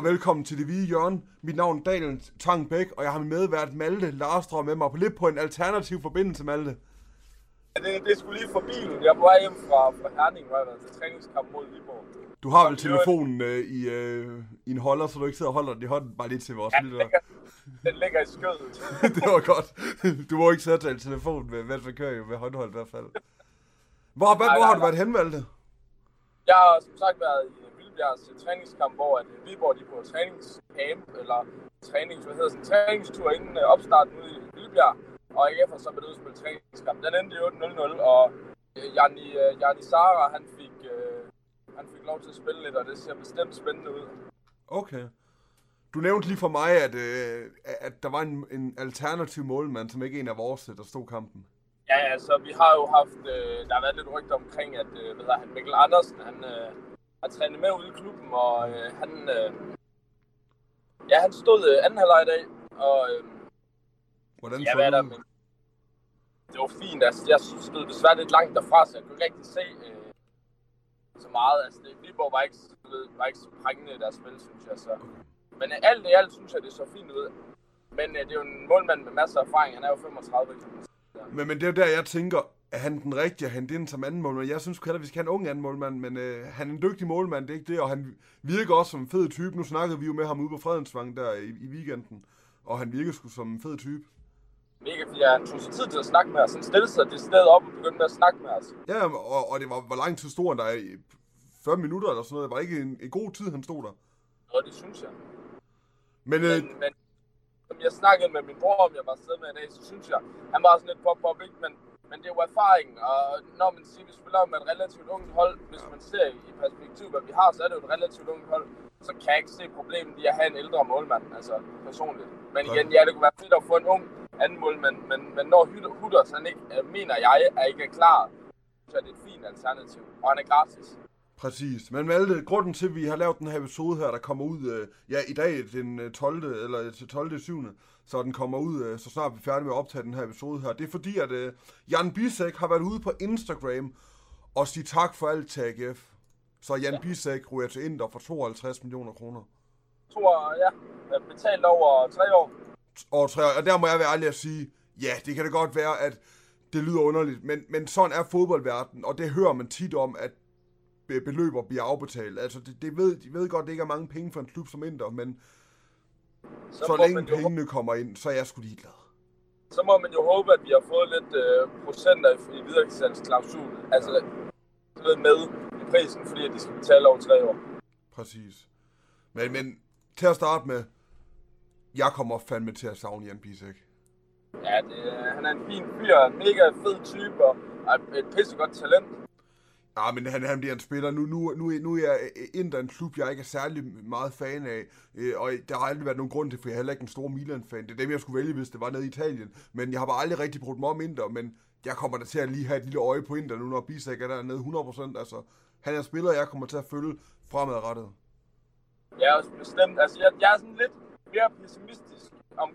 Og velkommen til Det Hvide Hjørne. Mit navn er Daniel Tang Bæk, og jeg har min medvært Malte Larstrøm med mig på lidt på en alternativ forbindelse, Malte. Ja, det, det skulle lige fra bilen. Jeg vej hjem fra, fra Herning, hvor jeg har været til træningskamp mod Viborg. Du har vel var- telefonen øh, i, øh, i en holder, så du ikke sidder og holder den i hånden bare lige til vores Ja, ligger, den ligger i skødet. det var godt. Du må ikke sætte telefonen med, mens man kører jo med håndhold i hvert fald. Hvor, hvor, Nej, hvor har du været hen, Malte? Jeg har som sagt været i Vildbjergs øh, træningskamp, hvor at øh, Viborg de på træningscamp, eller trænings, hvad hedder sådan, træningstur inden øh, opstarten ude i Vildbjerg. Og AGF så og spille træningskamp. Den endte i 8-0-0, og Jani, Jani Sara, han fik, øh, han fik lov til at spille lidt, og det ser bestemt spændende ud. Okay. Du nævnte lige for mig, at, øh, at der var en, en alternativ målmand, som ikke en af vores, der stod kampen. Ja, altså, vi har jo haft, øh, der har været lidt rygter omkring, at øh, hvad hedder han, Mikkel Andersen, han øh, har trænet med ude i klubben, og øh, han, øh, ja, han stod øh, anden halvleg i dag, og øh, Hvordan så hvad er der, men det var fint, altså, jeg stod desværre lidt langt derfra, så jeg kunne ikke rigtig se øh, så meget, altså, det, Viborg var ikke, ved, var ikke så prængende i deres spil, synes jeg, så. Men øh, alt i alt synes jeg, det så fint ud. Men øh, det er jo en målmand med masser af erfaring, han er jo 35, kan man sige. Men, men det er der, jeg tænker, er han den rigtige at hente ind som anden målmand? Jeg synes heller, vi skal have en ung anden målmand, men øh, han er en dygtig målmand, det er ikke det, og han virker også som en fed type. Nu snakkede vi jo med ham ude på Fredensvang der i, i weekenden, og han virker sgu som en fed type. Mega fordi han tog sig tid til at snakke med os. Han stillede sig det sted op og begyndte med at snakke med os. Ja, og, og det var, hvor lang tid stod han der? I 40 minutter eller sådan noget. Det var ikke en, en god tid, han stod der. Og det synes jeg. Men, øh, Men, men som jeg snakkede med min bror om, jeg var afsted med i dag, så synes jeg, han var sådan lidt pop-pop, ikke? Men, men det er jo erfaring, og når man siger, at vi spiller med et relativt ungt hold, hvis man ser i perspektiv, hvad vi har, så er det jo et relativt ungt hold, så kan jeg ikke se problemet i at have en ældre målmand, altså personligt. Men igen, ja, det kunne være fedt at få en ung anden målmand, men, men når Hutter- Hutters, han ikke, øh, mener jeg, er ikke er klar, så er det et fint alternativ, og han er gratis. Præcis. Men Malte, grunden til, at vi har lavet den her episode her, der kommer ud, øh, ja, i dag den øh, 12. eller til 12. 7. Så den kommer ud, øh, så snart vi er færdige med at optage den her episode her. Det er fordi, at øh, Jan Bisek har været ude på Instagram og sige tak for alt til AGF. Så Jan ja. Bisek ryger til Inter for 52 millioner kroner. tror, ja, øh, betalt over tre år. Og, tre, og der må jeg være ærlig at sige, ja, det kan det godt være, at det lyder underligt, men, men sådan er fodboldverdenen, og det hører man tit om, at beløber bliver afbetalt. Altså, det, det ved, de ved godt, det ikke er mange penge for en klub som Inter, men Så, så længe man jo, pengene kommer ind, så er jeg sgu ligeglad. så må man jo håbe, at vi har fået lidt øh, procenter i, i videresalgsklausul. Altså med i prisen, fordi at de skal betale over tre år. Præcis. Men, men til at starte med, jeg kommer fandme til at savne Jan Bisek. Ja, det, han er en fin fyr, mega fed type og et pissegodt talent. Ja, men han, han bliver en spiller. Nu, nu, nu, nu er jeg Inter en klub, jeg ikke er særlig meget fan af. Øh, Og der har aldrig været nogen grund til, for jeg er heller ikke en stor Milan-fan. Det er dem, jeg skulle vælge, hvis det var nede i Italien. Men jeg har bare aldrig rigtig brugt mig om Inter. Men jeg kommer da til at lige have et lille øje på Inter nu, når Bisek er dernede 100%. Altså, han er en spiller, jeg kommer til at følge fremadrettet. Ja, også bestemt, altså jeg, jeg er sådan lidt mere pessimistisk om,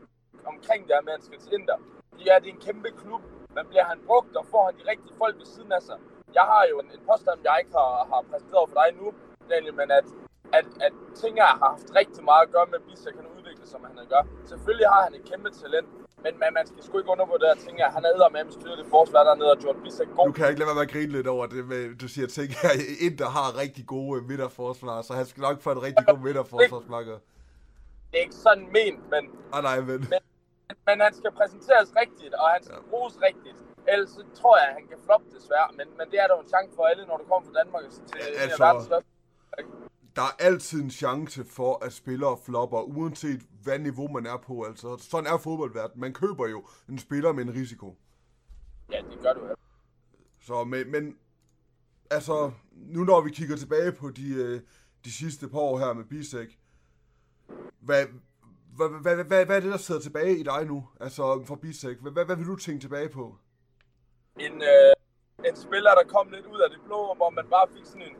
omkring det her med, at han skal til Inter. Det er, det er en kæmpe klub, men bliver han brugt, og får han de rigtige folk ved siden af sig. Jeg har jo en, en påstand, jeg ikke har, har præsenteret for dig nu, Daniel, men at, at, at ting har haft rigtig meget at gøre med, at Bisek kan udvikle, som han gør. Selvfølgelig har han et kæmpe talent, men man, man skal sgu ikke under på det at at han er med at styre det forsvar dernede, og Jordan Bisek god. Nu kan ikke lade være med at grine lidt over det, med, du siger ting her. Inter har rigtig gode øh, midterforsvar, så han skal nok få en rigtig god midterforsvarsmakker. Det er ikke sådan ment, men Ah, nej, men... Men, men han skal præsenteres rigtigt, og han skal bruges rigtigt. Ellers så tror jeg, at han kan floppe desværre. Men, men det er der jo en chance for alle, når du kommer fra Danmark til Ja, ja, altså- der er altid en chance for, at spillere flopper, uanset hvad niveau man er på. Altså, sådan er fodboldverden. Man køber jo en spiller med en risiko. Ja, det gør du jo. Så, men, men altså, nu når vi kigger tilbage på de, øh, de sidste par år her med Bisek, hvad, hvad, hvad, hvad, hvad er det, der sidder tilbage i dig nu, altså for Bisek? Hvad, hvad, hvad vil du tænke tilbage på? En, øh, en spiller, der kom lidt ud af det blå, hvor man bare fik sådan en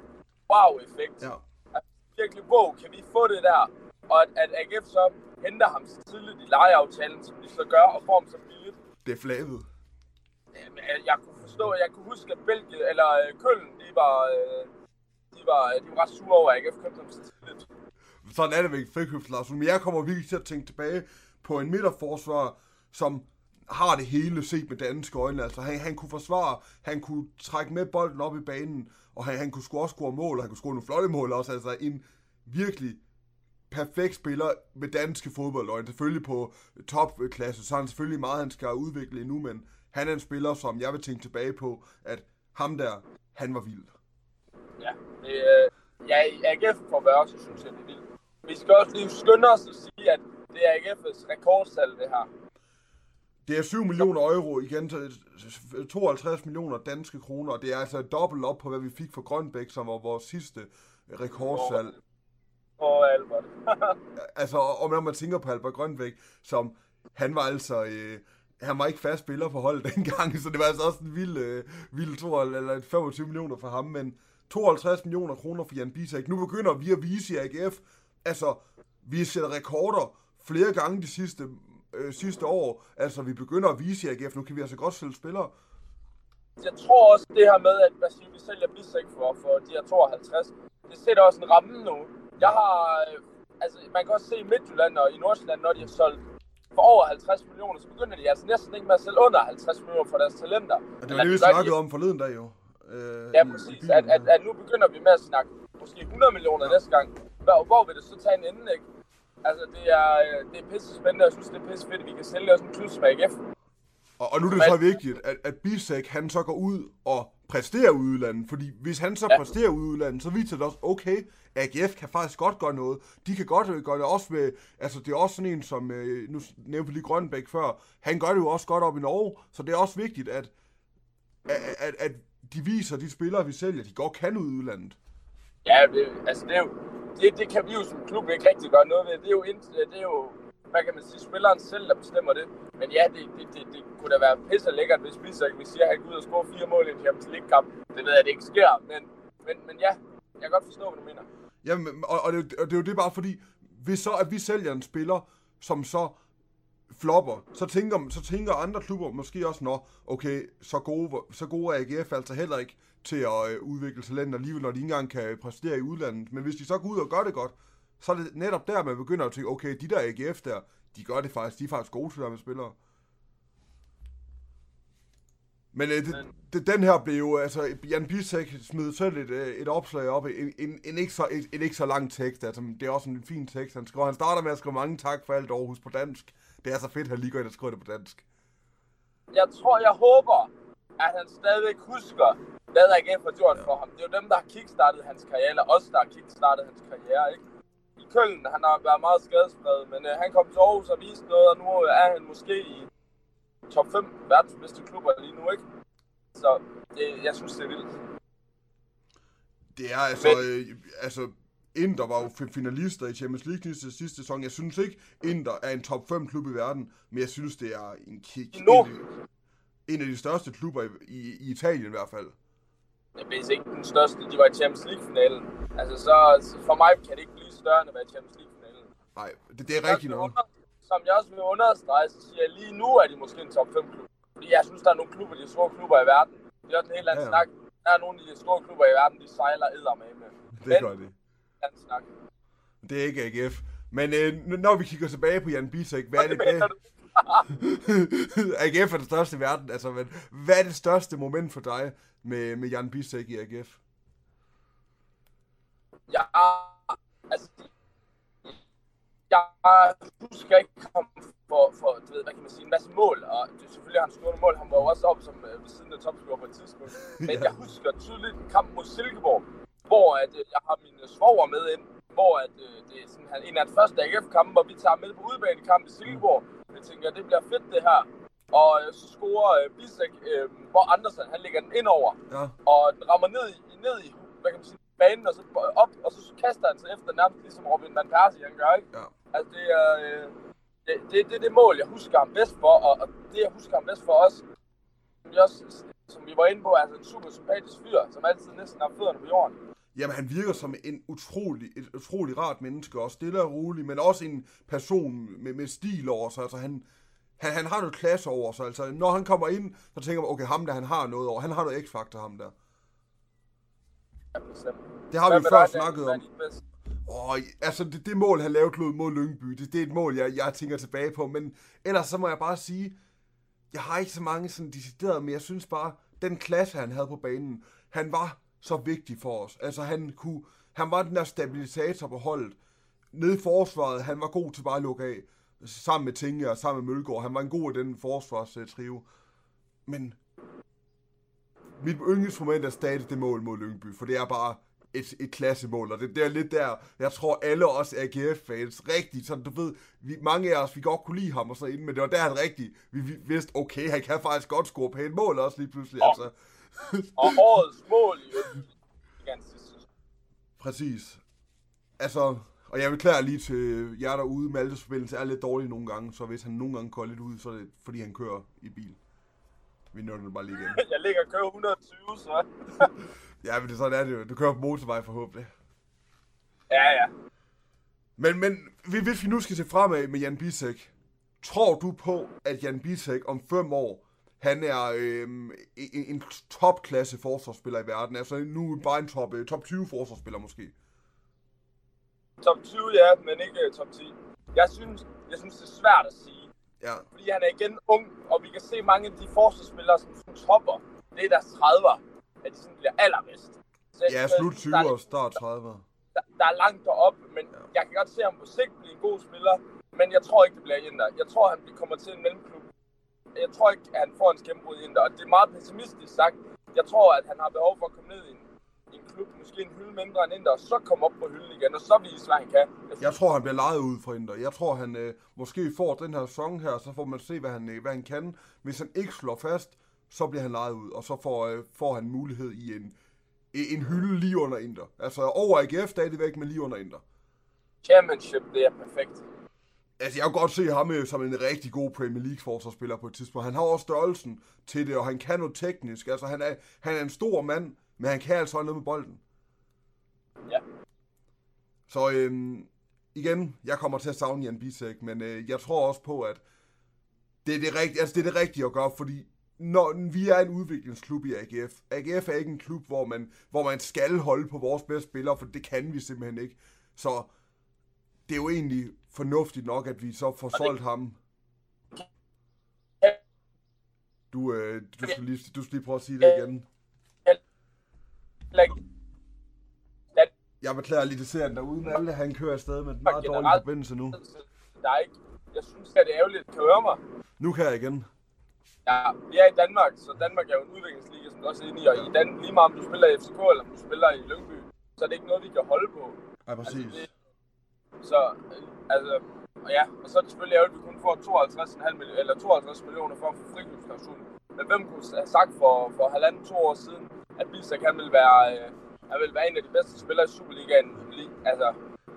wow-effekt. Ja. Altså, virkelig, wow, kan vi få det der? Og at, at AGF så henter ham så tidligt i lejeaftalen, som de så gør, og får ham så billigt. Det er. Jamen, jeg- kunne forstå, jeg kunne huske, at Belgien, eller øh, Køln, de var, øh, de var, de var ret sure over, at AGF købte ham så tidligt. sådan er det ved frikøbsklausul. Men jeg kommer virkelig til at tænke tilbage på en midterforsvar, som har det hele set med danske øjne. Altså, han, han kunne forsvare, han kunne trække med bolden op i banen, og han, han kunne score, score mål, og han kunne score nogle flotte mål også. Altså, en virkelig perfekt spiller med danske fodboldøjne. Selvfølgelig på topklasse, så er han selvfølgelig meget, han skal udvikle endnu, men han er en spiller, som jeg vil tænke tilbage på, at ham der, han var vild. Ja, det, øh, ja, AGF for at være også, synes jeg, det er vildt. Vi skal også lige skynde os at sige, at det er AGF's rekordtal, det her. Det er 7 millioner euro, igen til 52 millioner danske kroner, og det er altså dobbelt op på, hvad vi fik for Grønbæk, som var vores sidste rekordsalg. Og Albert. altså, og når man tænker på Albert Grønbæk, som han var altså... Øh, han var ikke fast spiller på holdet dengang, så det var altså også en vild, øh, vild 22, eller 25 millioner for ham, men 52 millioner kroner for Jan Bisek. Nu begynder vi at vise i AGF, altså, vi sætter rekorder flere gange de sidste, øh, sidste år. Altså, vi begynder at vise i AGF, nu kan vi altså godt sælge spillere. Jeg tror også det her med, at hvad siger, vi sælger Bisek for, for de her 52, det sætter også en ramme nu. Jeg har, øh, altså, man kan også se i Midtjylland og i Nordsjælland, når de har solgt for over 50 millioner, så begynder de altså næsten ikke med at sælge under 50 millioner for deres talenter. Og det var det, vi snakkede om forleden dag jo. Øh, ja, præcis. At, at, at, nu begynder vi med at snakke måske 100 millioner næste gang. Hvor, hvor vil det så tage en ende, ikke? Altså, det er, øh, det er pisse spændende, og jeg synes, det er pisse fedt, at vi kan sælge også en klud som AGF. Og, og nu er det så vigtigt, at, at Bisek, han så går ud og præsterer ude i udlandet. Fordi hvis han så ja. præsterer ude i udlandet, så viser det også, okay, AGF kan faktisk godt gøre noget. De kan godt gøre det også med, altså det er også sådan en som, øh, nu nævnte vi lige Grønbæk før, han gør det jo også godt op i Norge, så det er også vigtigt, at, at, at, at de viser, de spillere, vi sælger, de godt kan ud i udlandet. Ja, det, altså det er jo, det, det kan vi jo som klub ikke rigtig gøre noget ved. Det er jo, det er jo hvad kan man sige, spilleren selv, der bestemmer det. Men ja, det, det, det, det kunne da være pisse lækkert, hvis vi så vi siger, at han går ud og score fire mål i en Champions League-kamp. Det ved jeg, at det ikke sker, men, men, men ja, jeg kan godt forstå, hvad du mener. Jamen, og, og, det, og det er jo det bare fordi, hvis så at vi sælger en spiller, som så flopper, så tænker, så tænker andre klubber måske også, nå, okay, så gode, så gode er AGF altså heller ikke til at øh, udvikle talenter alligevel, når de ikke engang kan præstere i udlandet. Men hvis de så går ud og gør det godt, så er det netop der, man begynder at tænke, okay, de der AGF der, de gør det faktisk, de er faktisk gode til at med spillere. Men øh, det, det, den her blev jo, altså, Jan Bisek smed selv et, øh, et opslag op, en, en, en, ikke så, en, en ikke så lang tekst, altså, det er også en fin tekst, han skriver, han starter med at skrive mange tak for alt Aarhus på dansk. Det er så fedt, at han lige går ind og skriver det på dansk. Jeg tror, jeg håber, at han stadigvæk husker, hvad AGF har gjort ja. for ham. Det er jo dem, der har kickstartet hans karriere, eller os, der har kickstartet hans karriere, ikke? i Køln. Han har været meget skadespredet, men øh, han kom til Aarhus og viste noget, og nu er han måske i top 5 verdens bedste klubber lige nu, ikke? Så det, jeg synes, det er vildt. Det er altså, men, øh, altså Inter var jo finalister i Champions League sidste, sidste sæson. Jeg synes ikke, Inter er en top 5 klub i verden, men jeg synes, det er en, kick, en, en af de største klubber i, i, i Italien i hvert fald. Det er ikke den største. De var i Champions League-finalen. Altså, så, for mig kan det ikke blive større end at være i Champions League-finalen. Nej, det, det er rigtigt noget. som jeg også vil understrege, så siger jeg, lige nu er de måske en top 5 klub. Fordi jeg synes, der er nogle klubber, de store klubber i verden. Det er også en helt anden ja, ja. snak. Der er nogle af de store klubber i verden, de sejler edder med. med. Det Men, gør de. Anden snak. Det er ikke AGF. Men øh, når vi kigger tilbage på Jan Bisek, hvad er det, det AGF er det største i verden, altså, men hvad er det største moment for dig med, med Jan Bisek i AGF? Ja, altså, jeg husker ikke ham for, for du ved, hvad kan man sige, en masse mål, og det, selvfølgelig har han scoret mål, han var jo også op som øh, ved siden af topscorer på et tidspunkt, men ja. jeg husker tydeligt en kamp mod Silkeborg, hvor at, øh, jeg har mine svoger med ind, hvor at, øh, det er sådan, en af de første AGF-kampe, hvor vi tager med på udebanekamp i Silkeborg, jeg tænker, det bliver fedt det her. Og øh, så scorer øh, Bisek, øh, hvor Andersen, han lægger den ind over. Ja. Og den rammer ned i, ned i hvad kan man sige, banen, og så op, og så kaster han sig efter nærmest ligesom Robin Van Persie, han gør, ikke? Ja. Altså, det er, øh, det, det, det, det mål, jeg husker ham bedst for, og, og det, jeg husker ham bedst for os, som vi, også, som vi var inde på, er altså en super sympatisk fyr, som altid næsten har fødderne på jorden. Jamen, han virker som en utrolig, et utrolig rart menneske, og stille og rolig, men også en person med, med stil over sig. Altså, han, han, han har noget klasse over sig. Altså, når han kommer ind, så tænker man, okay, ham der, han har noget over. Han har noget x-faktor, ham der. Det har vi før snakket om. Og altså, det, det mål, han lavede mod Lyngby, det, det er et mål, jeg, jeg tænker tilbage på. Men ellers så må jeg bare sige, jeg har ikke så mange sådan deciderede, men jeg synes bare, den klasse, han havde på banen, han var så vigtig for os. Altså, han kunne, han var den der stabilisator på holdet. Nede i forsvaret, han var god til bare at lukke af. Sammen med Tinge og sammen med Mølgaard. Han var en god i den forsvarstrio. Men mit yndlingsmoment er stadig det mål mod Lyngby, for det er bare et, et klassemål, og det, det er lidt der, jeg tror alle os AGF-fans rigtigt, sådan du ved, vi, mange af os, vi godt kunne lide ham og så ind, men det var der han rigtigt, vi, vi vidste, okay, han kan faktisk godt score pænt mål også lige pludselig, altså. og årets mål i Præcis. Altså, og jeg vil klare lige til jer derude, Maltes forbindelse er lidt dårlig nogle gange, så hvis han nogle gange går lidt ud, så er det fordi han kører i bil. Vi nåede det bare lige igen. jeg ligger og kører 120, så. ja, men det, sådan er det jo. Du kører på motorvej forhåbentlig. Ja, ja. Men, men hvis vi nu skal se fremad med Jan Bisek, tror du på, at Jan Bisek om fem år, han er øh, en, en topklasse forsvarsspiller i verden? Altså nu bare en top, top 20 forsvarsspiller måske? Top 20, ja, men ikke uh, top 10. Jeg synes, jeg synes, det er svært at sige. Ja. Fordi han er igen ung, og vi kan se mange af de forsvarsspillere, som sådan topper, det er deres 30'er, at de sådan bliver allerbedst. Så ja, slut 20 og start 30'er. Der, der, er langt derop, men ja. jeg kan godt se ham på sigt blive en god spiller, men jeg tror ikke, det bliver Inter. Jeg tror, han kommer til en mellemklub. Jeg tror ikke, at han får en gennembrud i Inter, og det er meget pessimistisk sagt. Jeg tror, at han har behov for at komme ned i en en klub, måske en hylde mindre end Inter, og så komme op på hylden igen, og så vise, hvad han kan. Jeg, jeg tror, han bliver lejet ud fra Inter. Jeg tror, han øh, måske får den her sæson her, så får man se, hvad han, øh, hvad han kan. Hvis han ikke slår fast, så bliver han lejet ud, og så får, øh, får han mulighed i en, en hylde lige under Inter. Altså over AGF stadigvæk, men lige under Inter. Championship, det er perfekt. Altså, jeg kan godt se ham øh, som en rigtig god Premier League forsvarsspiller på et tidspunkt. Han har også størrelsen til det, og han kan noget teknisk. Altså, han er, han er en stor mand, men han kan altså noget med bolden. Ja. Så øhm, igen, jeg kommer til at savne Jan Bisek, men øh, jeg tror også på, at det er det, rigtige, altså det er det rigtige at gøre, fordi når vi er en udviklingsklub i AGF. AGF er ikke en klub, hvor man, hvor man skal holde på vores bedste spillere, for det kan vi simpelthen ikke. Så det er jo egentlig fornuftigt nok, at vi så får solgt ham. Du, øh, du, skal lige, du skal lige prøve at sige det igen. Jeg beklager lige, det ser derude med alle, han kører afsted med en meget dårlig forbindelse nu. Der er ikke, jeg synes, at det er ærgerligt. Kan høre mig? Nu kan jeg igen. Ja, vi er i Danmark, så Danmark er jo en udviklingsliga, som du også er inde i. Og i Dan, lige meget om du spiller i FCK, eller om du spiller i Lyngby, så er det ikke noget, vi kan holde på. Ja, præcis. Altså, det, så, altså, og ja, og så er det selvfølgelig ærgerligt, at vi kun får 52,5 millioner, eller 52 millioner for at få friklubsklausul. Men hvem kunne have sagt for, for halvanden, to år siden, at Bilsek han vil være, øh, han vil være en af de bedste spillere i Superligaen, altså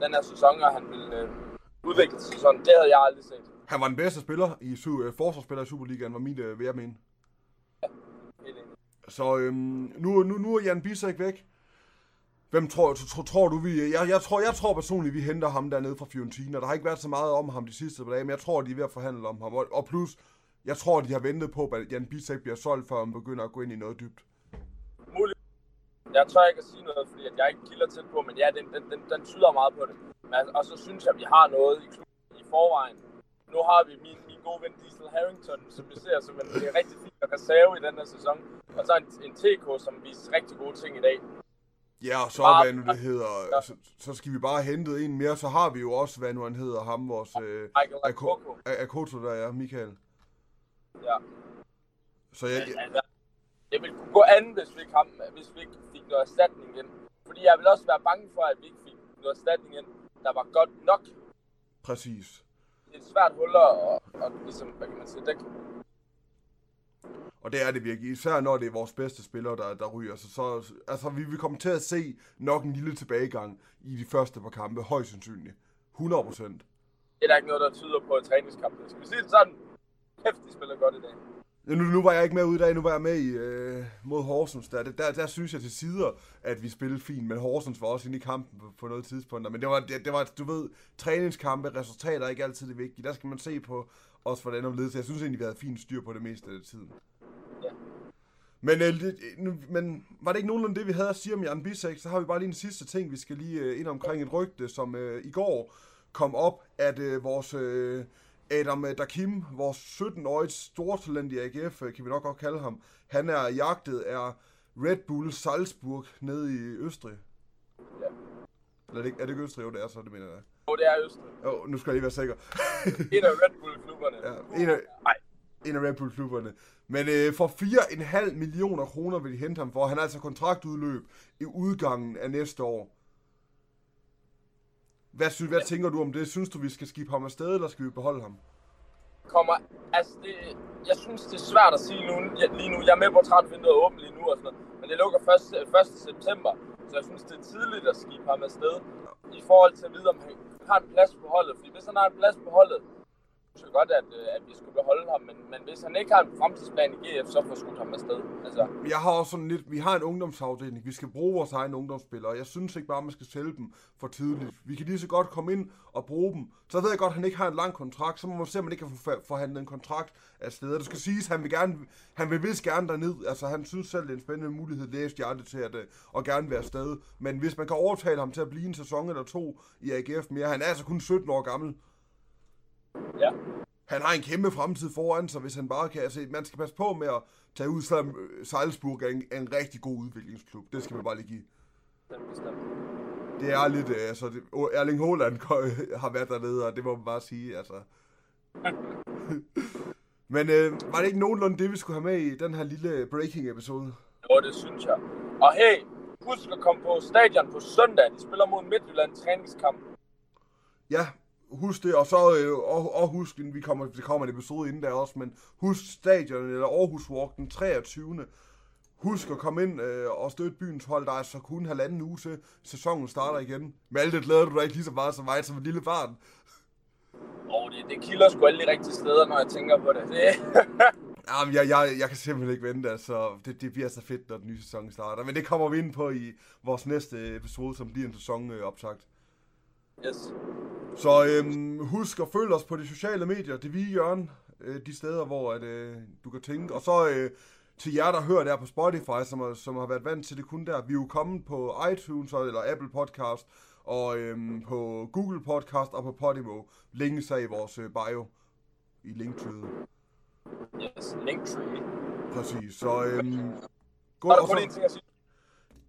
den her sæson, og han vil øh, udvikle sig sådan. Det havde jeg aldrig set. Han var den bedste spiller i uh, forsvarsspiller i Superligaen, var mit, uh, vil jeg mene. Ja, Så øhm, nu, nu, nu er Jan Bisek væk. Hvem tror, tror, tror du, vi... Jeg, jeg, tror, jeg tror personligt, vi henter ham dernede fra Fiorentina. Der har ikke været så meget om ham de sidste par dage, men jeg tror, de er ved at forhandle om ham. Og, og plus, jeg tror, de har ventet på, at Jan Bisek bliver solgt, før han begynder at gå ind i noget dybt. Muligt. Jeg tør ikke at sige noget, fordi jeg ikke kilder til på, men ja, den, den, den, den tyder meget på det. Men, altså, og så synes jeg, at vi har noget i klubben i forvejen. Nu har vi min, min gode ven Diesel Harrington, som vi ser som en, en rigtig fin reserve i den her sæson. Og så en, en TK, som viser rigtig gode ting i dag. Ja, og så hvad nu det hedder, ja. så, så skal vi bare hente en mere, så har vi jo også, hvad nu han hedder, ham, vores øh, Akoko. Akoto der er, Michael. Ja. Så jeg, Men, altså, det ville kunne gå an, hvis vi, ikke, ham, hvis vi ikke fik noget erstatning ind. Fordi jeg vil også være bange for, at vi ikke fik noget erstatning ind, der var godt nok. Præcis. Det er et svært hul og, og ligesom, hvad kan man sige, det og det er det virkelig, især når det er vores bedste spillere, der, der ryger. Så, så altså, vi vil komme til at se nok en lille tilbagegang i de første par kampe, højst sandsynligt. 100 procent. Det er der ikke noget, der tyder på i træningskampen. Skal vi sige det sådan? Kæft, de spiller godt i dag. Ja, nu, nu var jeg ikke med ud i dag, nu var jeg med i, øh, mod Horsens. Der, der, der synes jeg til sider, at vi spillede fint, men Horsens var også inde i kampen på, på noget tidspunkt. Men det var, det, det var, du ved, træningskampe, resultater er ikke altid det vigtige. Der skal man se på også, hvordan om ledes. Jeg synes egentlig, vi havde fint styr på det meste af tiden. Men, øh, det, nu, men var det ikke nogenlunde det, vi havde at sige om Jan Bisek, så har vi bare lige en sidste ting, vi skal lige øh, ind omkring et rygte, som øh, i går kom op, at øh, vores øh, Adam Dakim, vores 17-årige stortalent i AGF, øh, kan vi nok godt kalde ham, han er jagtet af Red Bull Salzburg nede i Østrig. Ja. Eller er det, er det ikke Østrig? Jo, det er så, det mener jeg. Jo, det er Østrig. Jo, nu skal jeg lige være sikker. En af Red Bull-klubberne. Ja, en af, Nej. En af Red Bull-klubberne. Men øh, for 4,5 millioner kroner vil de hente ham for. Han har altså kontraktudløb i udgangen af næste år. Hvad, synes, hvad tænker du om det? Synes du, vi skal skifte ham afsted, eller skal vi beholde ham? kommer, altså det, jeg synes, det er svært at sige nu, jeg, lige nu. Jeg er med på, transfervinduet er åbent lige nu og sådan noget, men det lukker 1. 1. september, så jeg synes, det er tidligt at skibe ham afsted i forhold til at vide, om han har en plads på holdet. Fordi hvis han har en plads på holdet, så godt, at, øh, at vi skulle beholde ham, men, men hvis han ikke har en fremtidsplan i GF, så får skudt ham afsted. Altså, Jeg har også sådan lidt, vi har en ungdomsafdeling, vi skal bruge vores egne ungdomsspillere, jeg synes ikke bare, man skal sælge dem for tidligt. Vi kan lige så godt komme ind og bruge dem. Så ved jeg godt, at han ikke har en lang kontrakt, så må man se, om man ikke kan forhandle en kontrakt af steder. Det skal siges, at han vil, gerne, han vil vist gerne derned, altså han synes selv, det er en spændende mulighed, læse jeg det til at, øh, og gerne være afsted. Men hvis man kan overtale ham til at blive en sæson eller to i AGF mere, han er altså kun 17 år gammel, ja. han har en kæmpe fremtid foran sig, hvis han bare kan. Altså, man skal passe på med at tage ud, selvom øh, Salzburg er en, er en rigtig god udviklingsklub. Det skal man bare lige give. Bestemt, bestemt. Det er lidt, øh, altså, det, Erling Haaland har været dernede, og det må man bare sige, altså. Men øh, var det ikke nogenlunde det, vi skulle have med i den her lille breaking-episode? Jo, det synes jeg. Og hey, husk at komme på stadion på søndag. De spiller mod Midtjylland træningskamp. Ja, husk det, og så øh, og, og husk, vi kommer, det kommer en episode inden der også, men husk stadion eller Aarhus Walk den 23. Husk at komme ind øh, og støtte byens hold, der er så kun halvanden uge til sæsonen starter igen. Malte, glæder du dig ikke lige så meget som mig som et lille barn? Og det, det kilder sgu alle de rigtige steder, når jeg tænker på det. det Jamen, jeg, jeg, jeg kan simpelthen ikke vente, altså. Det, det bliver så fedt, når den nye sæson starter. Men det kommer vi ind på i vores næste episode, som bliver en sæsonoptakt. Yes. Så øhm, husk at følge os på de sociale medier, det vi hjørne, øh, de steder, hvor at, øh, du kan tænke. Og så øh, til jer, der hører der på Spotify, som, har- som har været vant til det kun der. Vi er jo kommet på iTunes og- eller Apple Podcast, og øhm, på Google Podcast og på Podimo. Links er i vores øh, bio i linktreet. Yes, Linktree. Præcis, så øhm, gå er der og kun så, én ting at sige.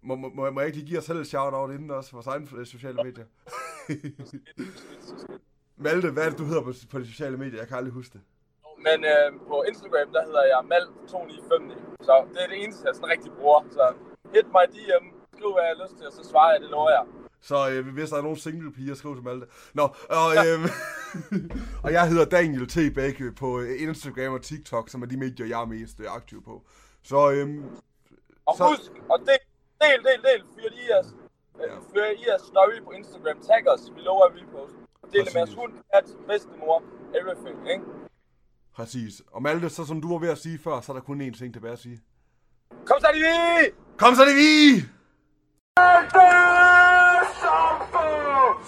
Må, må, må, jeg- må jeg ikke lige give os selv et shout-out inden også, vores egne øh, sociale medier? Malte, hvad er det, du hedder på, på de sociale medier? Jeg kan aldrig huske det. Men øh, på Instagram, der hedder jeg mal2959. Så det er det eneste, jeg sådan rigtig bruger. Så hit my DM, skriv hvad jeg har lyst til, og så svarer jeg, det lover jeg. Så øh, hvis der er nogen single piger, skriv til Malte. Nå, og, øh, og jeg hedder Daniel T. Bække på øh, Instagram og TikTok, som er de medier, jeg er mest øh, aktiv på. Så øh, Og Så- husk, og del, del, del, del. Fyr i jeres, øh, fyr i jeres story på Instagram. Tag os. Vi lover at repost. Del det med jeres hund, kat, bedstemor. Everything, ikke? Præcis. Og Malte, så som du var ved at sige før, så er der kun én ting tilbage at sige. Kom så, det vi! Kom så, det vi! Malte! Sampo!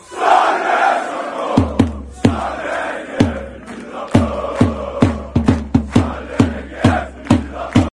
Sådan er